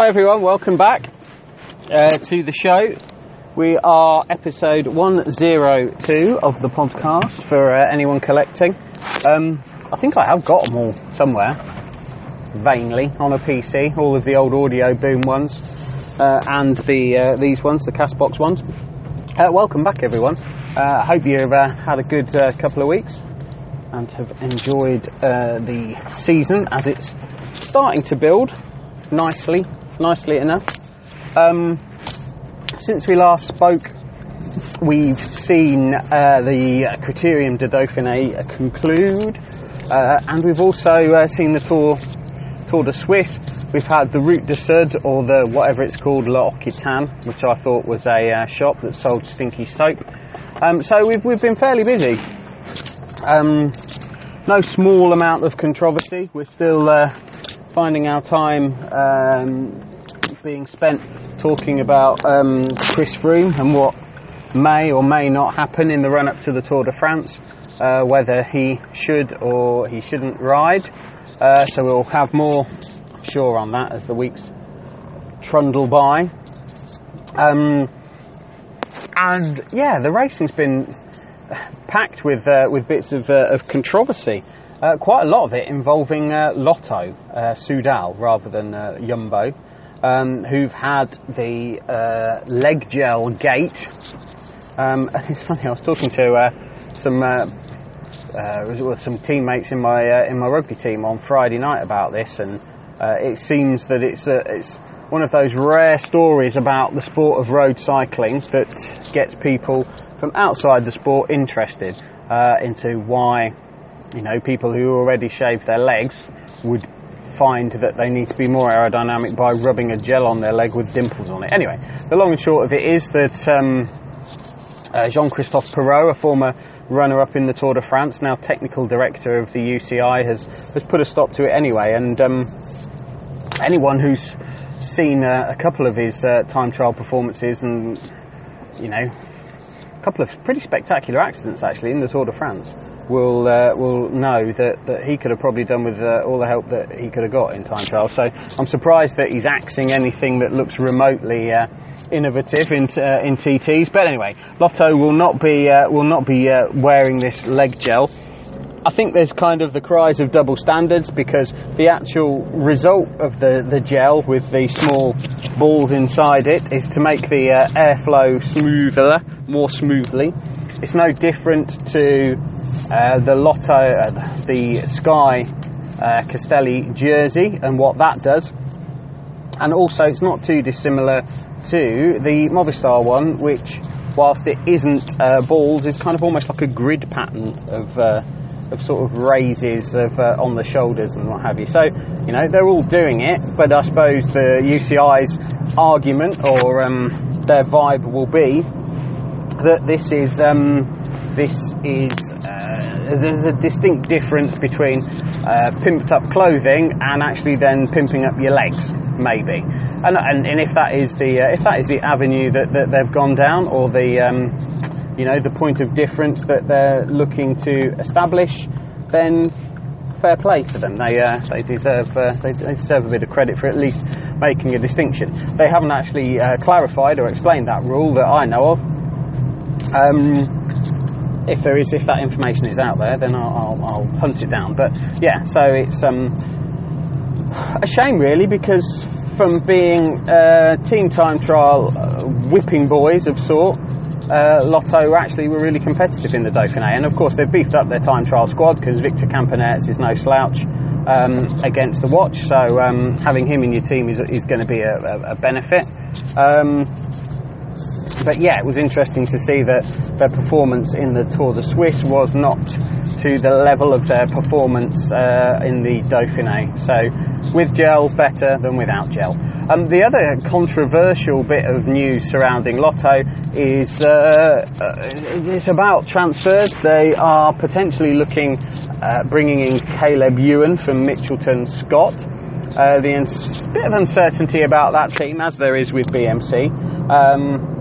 Hi everyone, welcome back uh, to the show. We are episode 102 of the podcast for uh, anyone collecting. Um, I think I have got them all somewhere, vainly, on a PC, all of the old Audioboom ones uh, and the uh, these ones, the Castbox ones. Uh, welcome back everyone. I hope you've uh, had a good couple of weeks and have enjoyed the season as it's starting to build nicely, nicely enough. Um, since we last spoke, we've seen uh, the Critérium de Dauphiné conclude, uh, and we've also uh, seen the Tour Tour de Suisse. We've had the Route du Sud, or the whatever it's called, L'Occitane, which I thought was a uh, shop that sold stinky soap. Um, so we've we've been fairly busy. Um, no small amount of controversy. We're still uh, finding our time um, being spent talking about um, Chris Froome and what may or may not happen in the run up to the Tour de France, uh, whether he should or he shouldn't ride. Uh, so we'll have more, sure, on that as the weeks trundle by. Um, and yeah, the racing's been packed with uh, with bits of, uh, of controversy. Uh, quite a lot of it involving uh, Lotto, uh, Soudal, rather than uh, Jumbo, um, who've had the uh, leg gel gate. Um, and it's funny, I was talking to uh, some some teammates in my in my rugby team on Friday night about this, and it seems that it's it's one of those rare stories about the sport of road cycling that gets people from outside the sport interested into why you know, people who already shave their legs would find that they need to be more aerodynamic by rubbing a gel on their leg with dimples on it. Anyway, the long and short of it is that um, uh, Jean-Christophe Péraud, a former runner-up in the Tour de France, now technical director of the UCI, has has put a stop to it anyway. And um, anyone who's seen uh, a couple of his uh, time trial performances and you know a couple of pretty spectacular accidents actually in the Tour de France will uh, will know that, that he could have probably done with uh, all the help that he could have got in time trial. So I'm surprised that he's axing anything that looks remotely uh, innovative in uh, in TTs. But anyway, Lotto will not be uh, will not be uh, wearing this leg gel. I think there's kind of the cries of double standards because the actual result of the, the gel with the small balls inside it is to make the airflow smoother, more smoothly. It's no different to uh, the Lotto, uh, the Sky uh, Castelli jersey and what that does. And also, it's not too dissimilar to the Movistar one, which, whilst it isn't uh, balls, is kind of almost like a grid pattern of uh, of sort of raises of uh, on the shoulders and what have you. So, you know, they're all doing it, but I suppose the UCI's argument or um, their vibe will be that this is um, this is uh, there's a distinct difference between uh, pimped up clothing and actually then pimping up your legs, maybe. And, and, and if that is the uh, if that is the avenue that, that they've gone down, or the um, you know the point of difference that they're looking to establish, then fair play to them. They uh, they deserve uh, they, deserve a bit of credit for at least making a distinction. They haven't actually uh, clarified or explained that rule that I know of. Um, if there is, if that information is out there, then I'll, I'll, I'll hunt it down. But yeah, so it's um, a shame really because from being team time trial uh, whipping boys of sort, uh, Lotto actually were really competitive in the Dauphiné, and of course they've beefed up their time trial squad because Victor Campenaerts is no slouch um, against the watch. So um, having him in your team is, is going to be a, a, a benefit. Um, but yeah, it was interesting to see that their performance in the Tour de Suisse was not to the level of their performance uh, in the Dauphiné. So with gel, better than without gel. Um, the other controversial bit of news surrounding Lotto is uh, uh it's about transfers. They are potentially looking at bringing in Caleb Ewan from Mitchelton Scott. Uh, the ins- bit of uncertainty about that team, as there is with BMC. Um,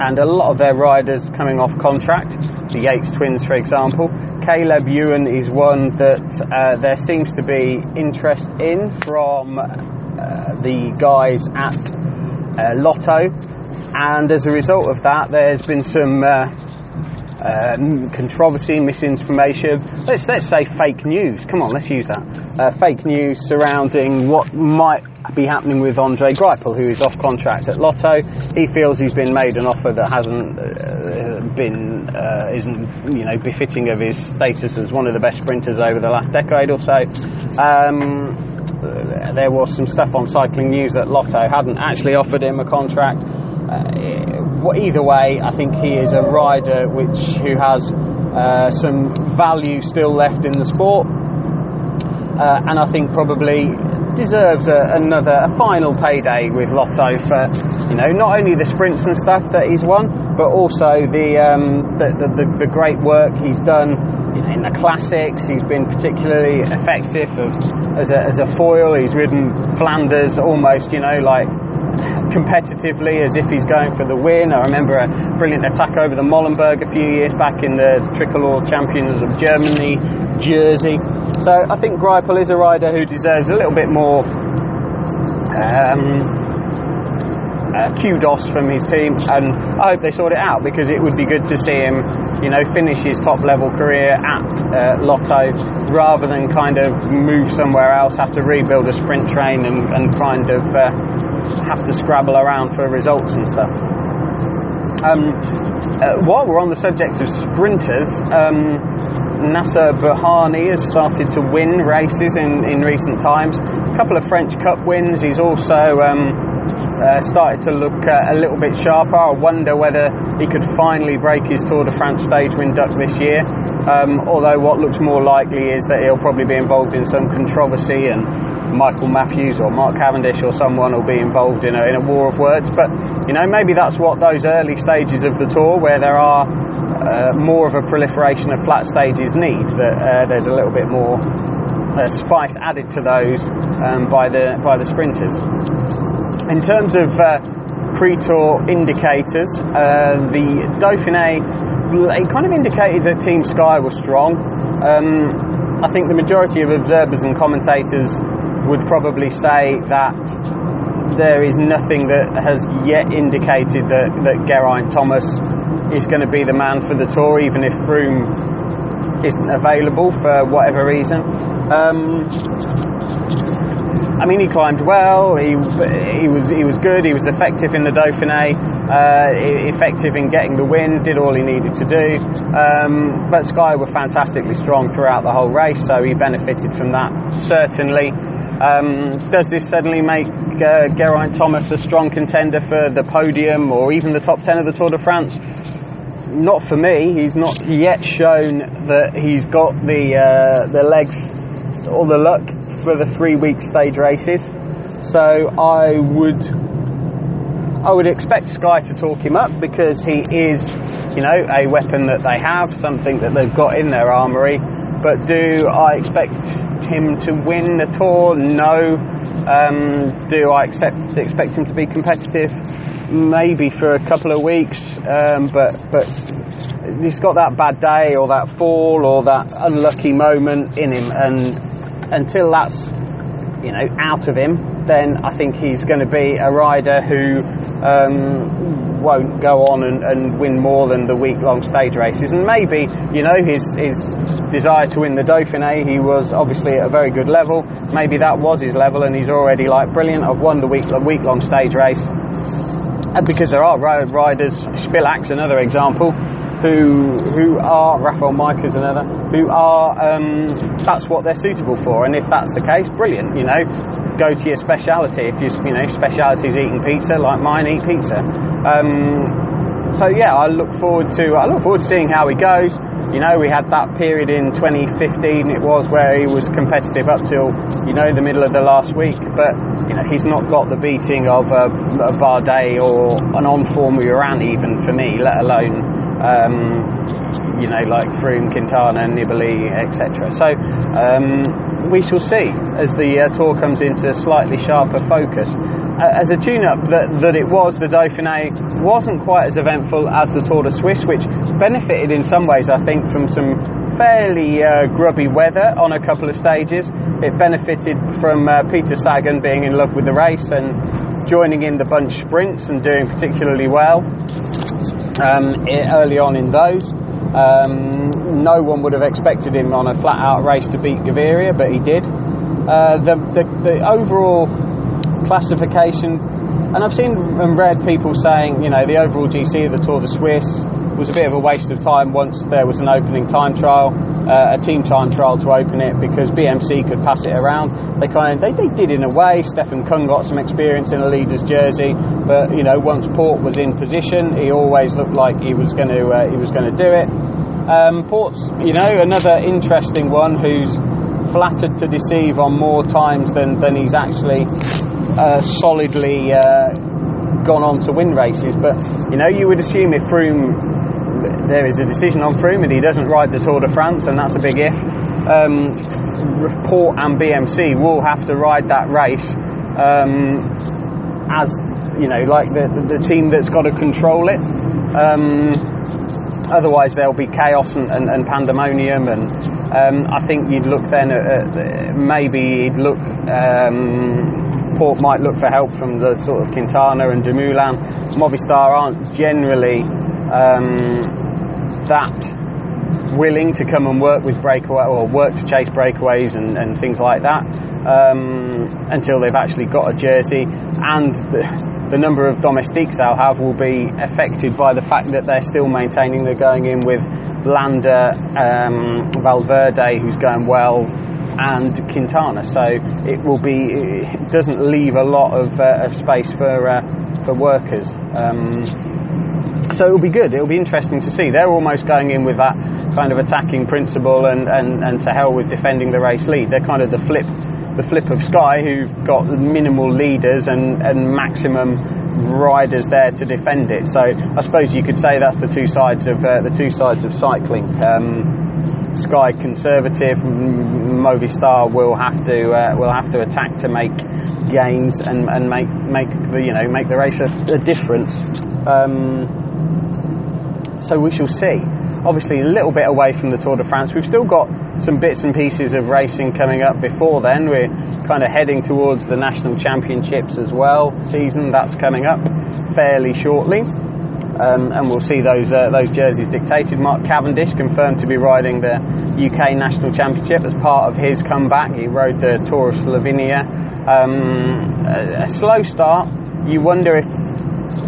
and a lot of their riders coming off contract. The Yates twins, for example. Caleb Ewan is one that uh, there seems to be interest in from uh, the guys at uh, Lotto, and as a result of that, there's been some uh, um, controversy, misinformation. Let's let's say fake news. Come on, let's use that. Uh, fake news surrounding what might be happening with Andre Greipel, who is off contract at Lotto. He feels he's been made an offer that hasn't uh, been uh, isn't you know befitting of his status as one of the best sprinters over the last decade or so. Um, there was some stuff on Cycling News that Lotto hadn't actually offered him a contract. Uh, either way, I think he is a rider which who has uh, some value still left in the sport, uh, and I think probably deserves a, another a final payday with Lotto for you know not only the sprints and stuff that he's won, but also the um, the, the, the, great work he's done in the classics. He's been particularly effective as, a, as a foil. He's ridden Flanders almost you know like competitively as if he's going for the win. I remember a brilliant attack over the Molenberg a few years back in the Tricolor Champions of Germany jersey. So I think Greipel is a rider who deserves a little bit more um, uh, kudos from his team, and I hope they sort it out because it would be good to see him, you know, finish his top level career at uh, Lotto rather than kind of move somewhere else, have to rebuild a sprint train, and, and kind of uh, have to scrabble around for results and stuff. Um, uh, while we're on the subject of sprinters, um, Nacer Bouhanni has started to win races in, in recent times. A couple of French Cup wins. He's also um, uh, started to look uh, a little bit sharper. I wonder whether he could finally break his Tour de France stage win duck this year. Um, although what looks more likely is that he'll probably be involved in some controversy and Michael Matthews or Mark Cavendish or someone will be involved in a, in a war of words. But you know, maybe that's what those early stages of the tour, where there are uh, more of a proliferation of flat stages need. That uh, there's a little bit more uh, spice added to those um, by the by the sprinters. In terms of uh, pre-tour indicators, uh, the Dauphiné it kind of indicated that Team Sky was strong. Um, I think the majority of observers and commentators would probably say that there is nothing that has yet indicated that, that Geraint Thomas is going to be the man for the tour, even if Froome isn't available for whatever reason. Um, I mean, he climbed well. He he was he was good. He was effective in the Dauphiné, uh, effective in getting the win. Did all he needed to do. Um, but Sky were fantastically strong throughout the whole race, so he benefited from that certainly. Um, does this suddenly make uh, Geraint Thomas a strong contender for the podium or even the top 10 of the Tour de France? Not for me. He's not yet shown that he's got the uh, the legs or the luck for the three week stage races. So I would I would expect Sky to talk him up because he is, you know, a weapon that they have, something that they've got in their armoury. But do I expect him to win the tour? No. Um, do I accept, expect him to be competitive? Maybe for a couple of weeks, um, but but he's got that bad day or that fall or that unlucky moment in him, and until that's you know out of him, then I think he's going to be a rider who um, won't go on and, and, win more than the week-long stage races. And maybe, you know, his, his desire to win the Dauphiné, he was obviously at a very good level. Maybe that was his level, and he's already like brilliant. I've won the week week-long stage race. And because there are road riders, Spilak's another example, who who are Rafael Majka's another who are um, that's what they're suitable for. And if that's the case brilliant you know. Go to your speciality. If you you know speciality is eating pizza like mine eat pizza. Um, so yeah I look forward to I look forward to seeing how he goes. You know we had that period in 2015 it was where he was competitive up till you know the middle of the last week. But you know he's not got the beating of a, a Bardet or an on form Uran even for me let alone um, you know, like Froome, Quintana, Nibali, etc. So um, we shall see as the uh, tour comes into slightly sharper focus. Uh, as a tune-up that, that it was, the Dauphiné wasn't quite as eventful as the Tour de Suisse, which benefited in some ways, I think, from some fairly uh, grubby weather on a couple of stages. It benefited from uh, Peter Sagan being in love with the race and joining in the bunch sprints and doing particularly well um, early on in those. Um, no one would have expected him on a flat out race to beat Gaviria, but he did. Uh, the, the, the overall classification, and I've seen and read people saying, you know, the overall GC of the Tour de Suisse was a bit of a waste of time once there was an opening time trial, uh, a team time trial to open it because BMC could pass it around. They kind of they, they did in a way. Stefan Kung got some experience in a leader's jersey, but you know once Porte was in position, he always looked like he was going to uh, he was going to do it. Um, Porte's you know another interesting one who's flattered to deceive on more times than than he's actually uh, solidly uh, gone on to win races. But you know, you would assume if Froome there is a decision on Froome and he doesn't ride the Tour de France, and that's a big if. Um, Porte and BMC will have to ride that race um, as you know, like the, the, team that's got to control it. Um, otherwise, there'll be chaos and, and, and pandemonium. And um, I think you'd look then at, at maybe you'd look. Um, Porte might look for help from the sort of Quintana and Dumoulin. Movistar aren't generally um, that willing to come and work with breakaway or work to chase breakaways and, and things like that um, until they've actually got a jersey. And the, the, number of domestiques they'll have will be affected by the fact that they're still maintaining they're going in with Landa um, Valverde who's going well and Quintana. So it will be it doesn't leave a lot of, uh, of space for uh, for workers. Um, so it'll be good. It'll be interesting to see. They're almost going in with that kind of attacking principle and, and, and to hell with defending the race lead. They're kind of the flip the flip of Sky, who've got minimal leaders and, and maximum riders there to defend it. So I suppose you could say that's the two sides of uh, the two sides of cycling. Um, Sky conservative, Movistar will have to uh, will have to attack to make gains and, and make make the you know make the race a, a difference. Um, so we shall see. Obviously, a little bit away from the Tour de France. We've still got some bits and pieces of racing coming up before then. We're kind of heading towards the national championships as well. Season that's coming up fairly shortly. Um, and we'll see those uh, those jerseys dictated. Mark Cavendish confirmed to be riding the UK National Championship as part of his comeback. He rode the Tour of Slovenia. Um, a, a slow start. You wonder if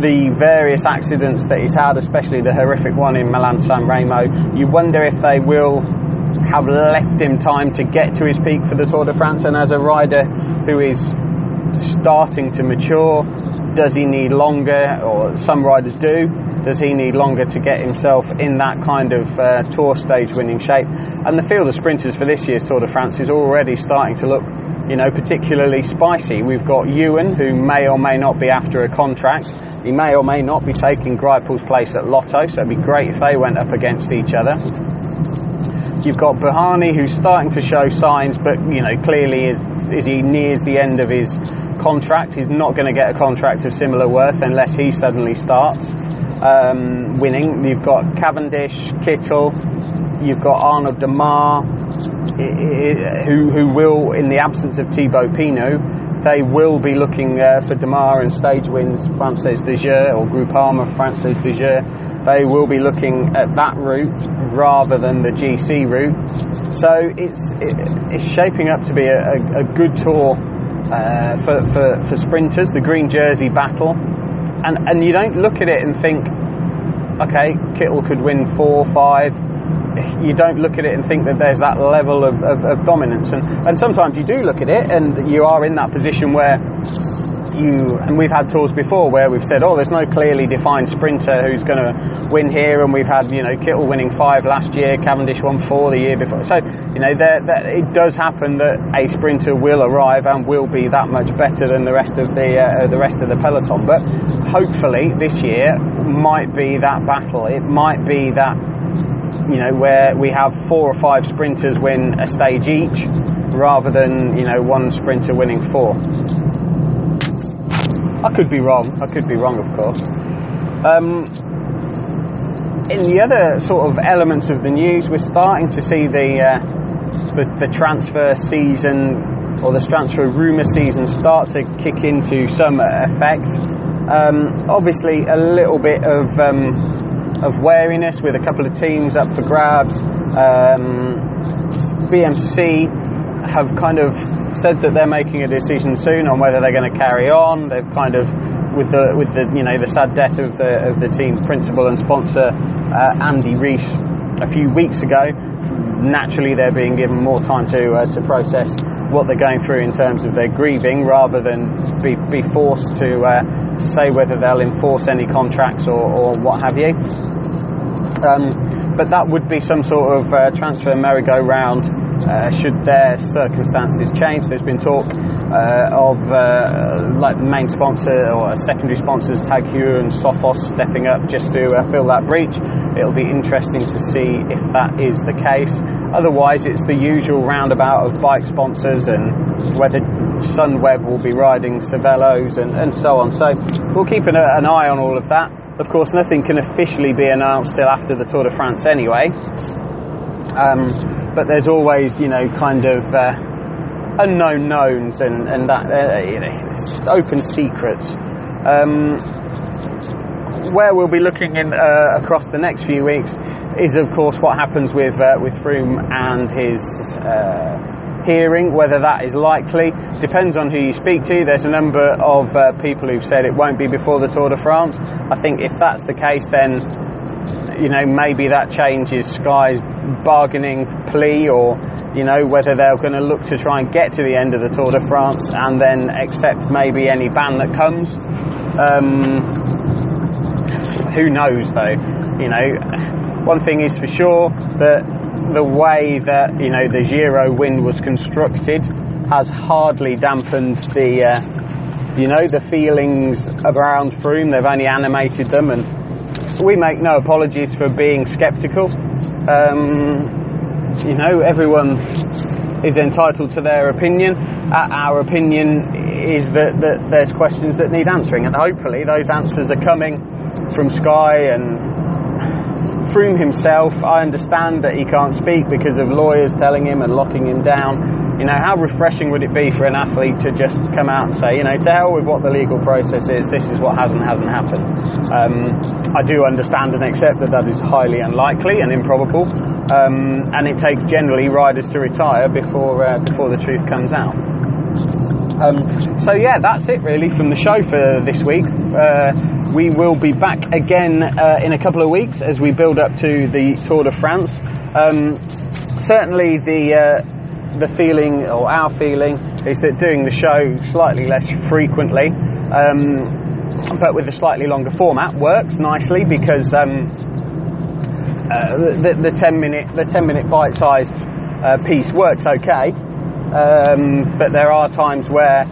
the various accidents that he's had, especially the horrific one in Milan San Remo, you wonder if they will have left him time to get to his peak for the Tour de France. And as a rider who is starting to mature, does he need longer, or some riders do, does he need longer to get himself in that kind of uh, tour stage winning shape? And the field of sprinters for this year's Tour de France is already starting to look you know, particularly spicy. We've got Ewan, who may or may not be after a contract. He may or may not be taking Greipel's place at Lotto, so it'd be great if they went up against each other. You've got Bouhanni, who's starting to show signs, but you know, clearly is is he nears the end of his contract. He's not going to get a contract of similar worth unless he suddenly starts um, winning. You've got Cavendish, Kittel, you've got Arnaud Démare, who, who will, in the absence of Thibaut Pinot, they will be looking uh, for Démare and stage wins Frances Jeux or Groupama Frances Jeux. They will be looking at that route rather than the GC route. So it's it, it's shaping up to be a, a, a good tour uh, for, for, for sprinters, the green jersey battle. And, and you don't look at it and think, okay, Kittel could win four, five, you don't look at it and think that there's that level of, of, of, dominance. And, and sometimes you do look at it and you are in that position where you, and we've had tours before where we've said, oh, there's no clearly defined sprinter who's going to win here. And we've had, you know, Kittel winning five last year, Cavendish won four the year before. So, you know, there, there, it does happen that a sprinter will arrive and will be that much better than the rest of the, uh, the rest of the peloton. But hopefully this year might be that battle. It might be that you know, where we have four or five sprinters win a stage each, rather than you know one sprinter winning four. I could be wrong. I could be wrong, of course. Um, in the other sort of elements of the news, we're starting to see the uh, the, the, transfer season or the transfer rumour season start to kick into some effect. Um, obviously, a little bit of um, of wariness with a couple of teams up for grabs. Um, BMC have kind of said that they're making a decision soon on whether they're going to carry on. They've kind of with the with the you know the sad death of the of the team principal and sponsor uh, Andy Rihs a few weeks ago. Naturally, they're being given more time to uh, to process what they're going through in terms of their grieving, rather than be, be forced to, uh, to say whether they'll enforce any contracts or, or what have you. Um, but that would be some sort of uh, transfer merry-go-round uh, should their circumstances change. There's been talk uh, of uh, like the main sponsor or secondary sponsors TAG Heuer and Sophos stepping up just to uh, fill that breach. It'll be interesting to see if that is the case. Otherwise, it's the usual roundabout of bike sponsors and whether Sunweb will be riding Cervelos and, and so on. So we'll keep an, an eye on all of that. Of course, nothing can officially be announced till after the Tour de France anyway. Um, but there's always, you know, kind of uh, unknown knowns and, and that, uh, you know, open secrets. Um, where we'll be looking in uh, across the next few weeks is, of course, what happens with uh, with Froome and his uh, hearing. Whether that is likely depends on who you speak to. There's a number of uh, people who've said it won't be before the Tour de France. I think if that's the case, then you know maybe that changes Sky's bargaining plea, or you know whether they're going to look to try and get to the end of the Tour de France and then accept maybe any ban that comes. Um, who knows though? You know, one thing is for sure that the way that you know the Giro win was constructed has hardly dampened the uh, you know the feelings around Froome. They've only animated them, and we make no apologies for being sceptical. Um, you know, everyone is entitled to their opinion. Uh, our opinion is that, that there's questions that need answering, and hopefully those answers are coming from Sky and Froome himself, I understand that he can't speak because of lawyers telling him and locking him down. You know, how refreshing would it be for an athlete to just come out and say, you know, to hell with what the legal process is, this is what has and hasn't happened. Um, I do understand and accept that that is highly unlikely and improbable, um, and it takes generally riders to retire before, uh, before the truth comes out. Um, so yeah, that's it really from the show for this week. Uh, we will be back again uh, in a couple of weeks as we build up to the Tour de France. Um, certainly, the uh, the feeling or our feeling is that doing the show slightly less frequently, um, but with a slightly longer format works nicely because um, uh, the, the, 10 minute the 10 minute bite sized uh, piece works okay um, but there are times where,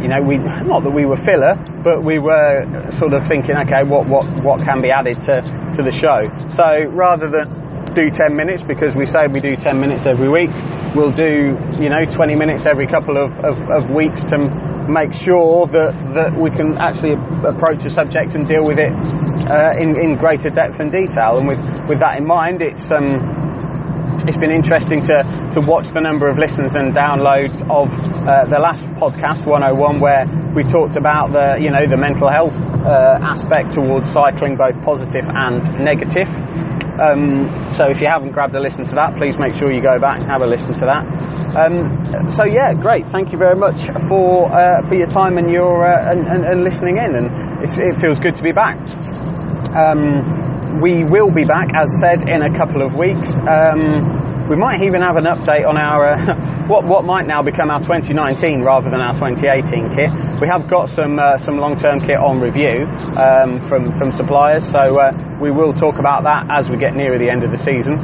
you know, we not that we were filler, but we were sort of thinking, okay, what what what can be added to to the show? So rather than do 10 minutes because we say we do 10 minutes every week, we'll do you know 20 minutes every couple of, of, of weeks to make sure that, that we can actually approach a subject and deal with it uh, in, in greater depth and detail. And with, with that in mind, it's um, it's been interesting to, to watch the number of listens and downloads of uh, the last podcast 101 where we talked about the you know the mental health uh, aspect towards cycling both positive and negative. Um, so if you haven't grabbed a listen to that please make sure you go back and have a listen to that. Um, so yeah great. Thank you very much for uh, for your time and your uh, and, and, and, listening in and it feels good to be back. Um, we will be back, as said, in a couple of weeks. Um, we might even have an update on our uh, what what might now become our 2019 rather than our 2018 kit. We have got some uh, some long-term kit on review um, from from suppliers, so uh, we will talk about that as we get nearer the end of the season.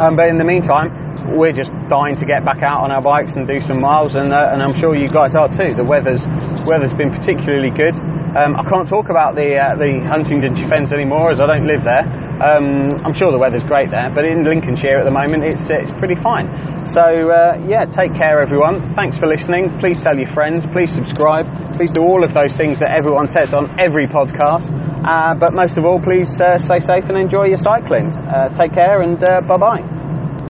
Um, but in the meantime, we're just dying to get back out on our bikes and do some miles, and, uh, and I'm sure you guys are too. The weather's weather's been particularly good. Um, I can't talk about the uh, the Huntingdonshire Fens anymore as I don't live there. Um, I'm sure the weather's great there, but in Lincolnshire at the moment it's it's pretty fine. So uh, yeah, take care everyone. Thanks for listening. Please tell your friends. Please subscribe. Please do all of those things that everyone says on every podcast. Uh, but most of all, please uh, stay safe and enjoy your cycling. Uh, take care and uh, bye bye.